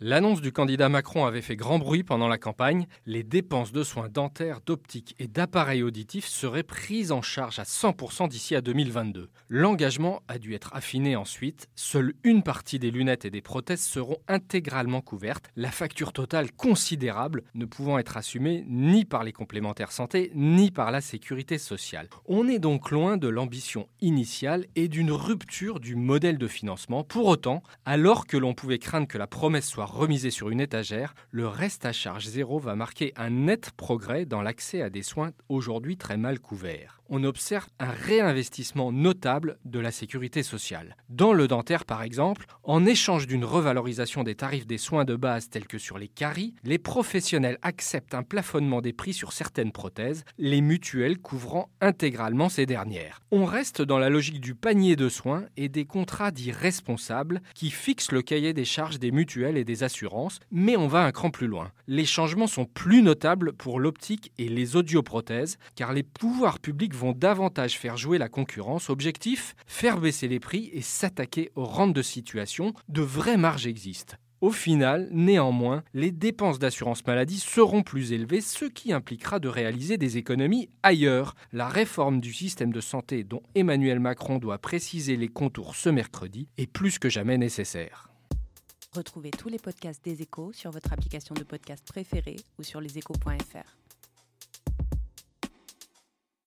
L'annonce du candidat Macron avait fait grand bruit pendant la campagne. Les dépenses de soins dentaires, d'optique et d'appareils auditifs seraient prises en charge à 100% d'ici à 2022. L'engagement a dû être affiné ensuite. Seule une partie des lunettes et des prothèses seront intégralement couvertes, la facture totale considérable ne pouvant être assumée ni par les complémentaires santé ni par la sécurité sociale. On est donc loin de l'ambition initiale et d'une rupture du modèle de financement. Pour autant, alors que l'on pouvait craindre que la promesse soit remisé sur une étagère, le reste à charge zéro va marquer un net progrès dans l'accès à des soins aujourd'hui très mal couverts on observe un réinvestissement notable de la sécurité sociale. Dans le dentaire, par exemple, en échange d'une revalorisation des tarifs des soins de base tels que sur les caries, les professionnels acceptent un plafonnement des prix sur certaines prothèses, les mutuelles couvrant intégralement ces dernières. On reste dans la logique du panier de soins et des contrats dits responsables qui fixent le cahier des charges des mutuelles et assurances, mais on va un cran plus loin. Les changements sont plus notables pour l'optique et les audioprothèses, car les pouvoirs publics vont davantage faire jouer la concurrence. Objectif Faire baisser les prix et s'attaquer aux rentes de situation. De vraies marges existent. Au final, néanmoins, les dépenses d'assurance maladie seront plus élevées, ce qui impliquera de réaliser des économies ailleurs. La réforme du système de santé dont Emmanuel Macron doit préciser les contours ce mercredi est plus que jamais nécessaire. Retrouvez tous les podcasts des échos sur votre application de podcast préférée ou sur leséchos.fr.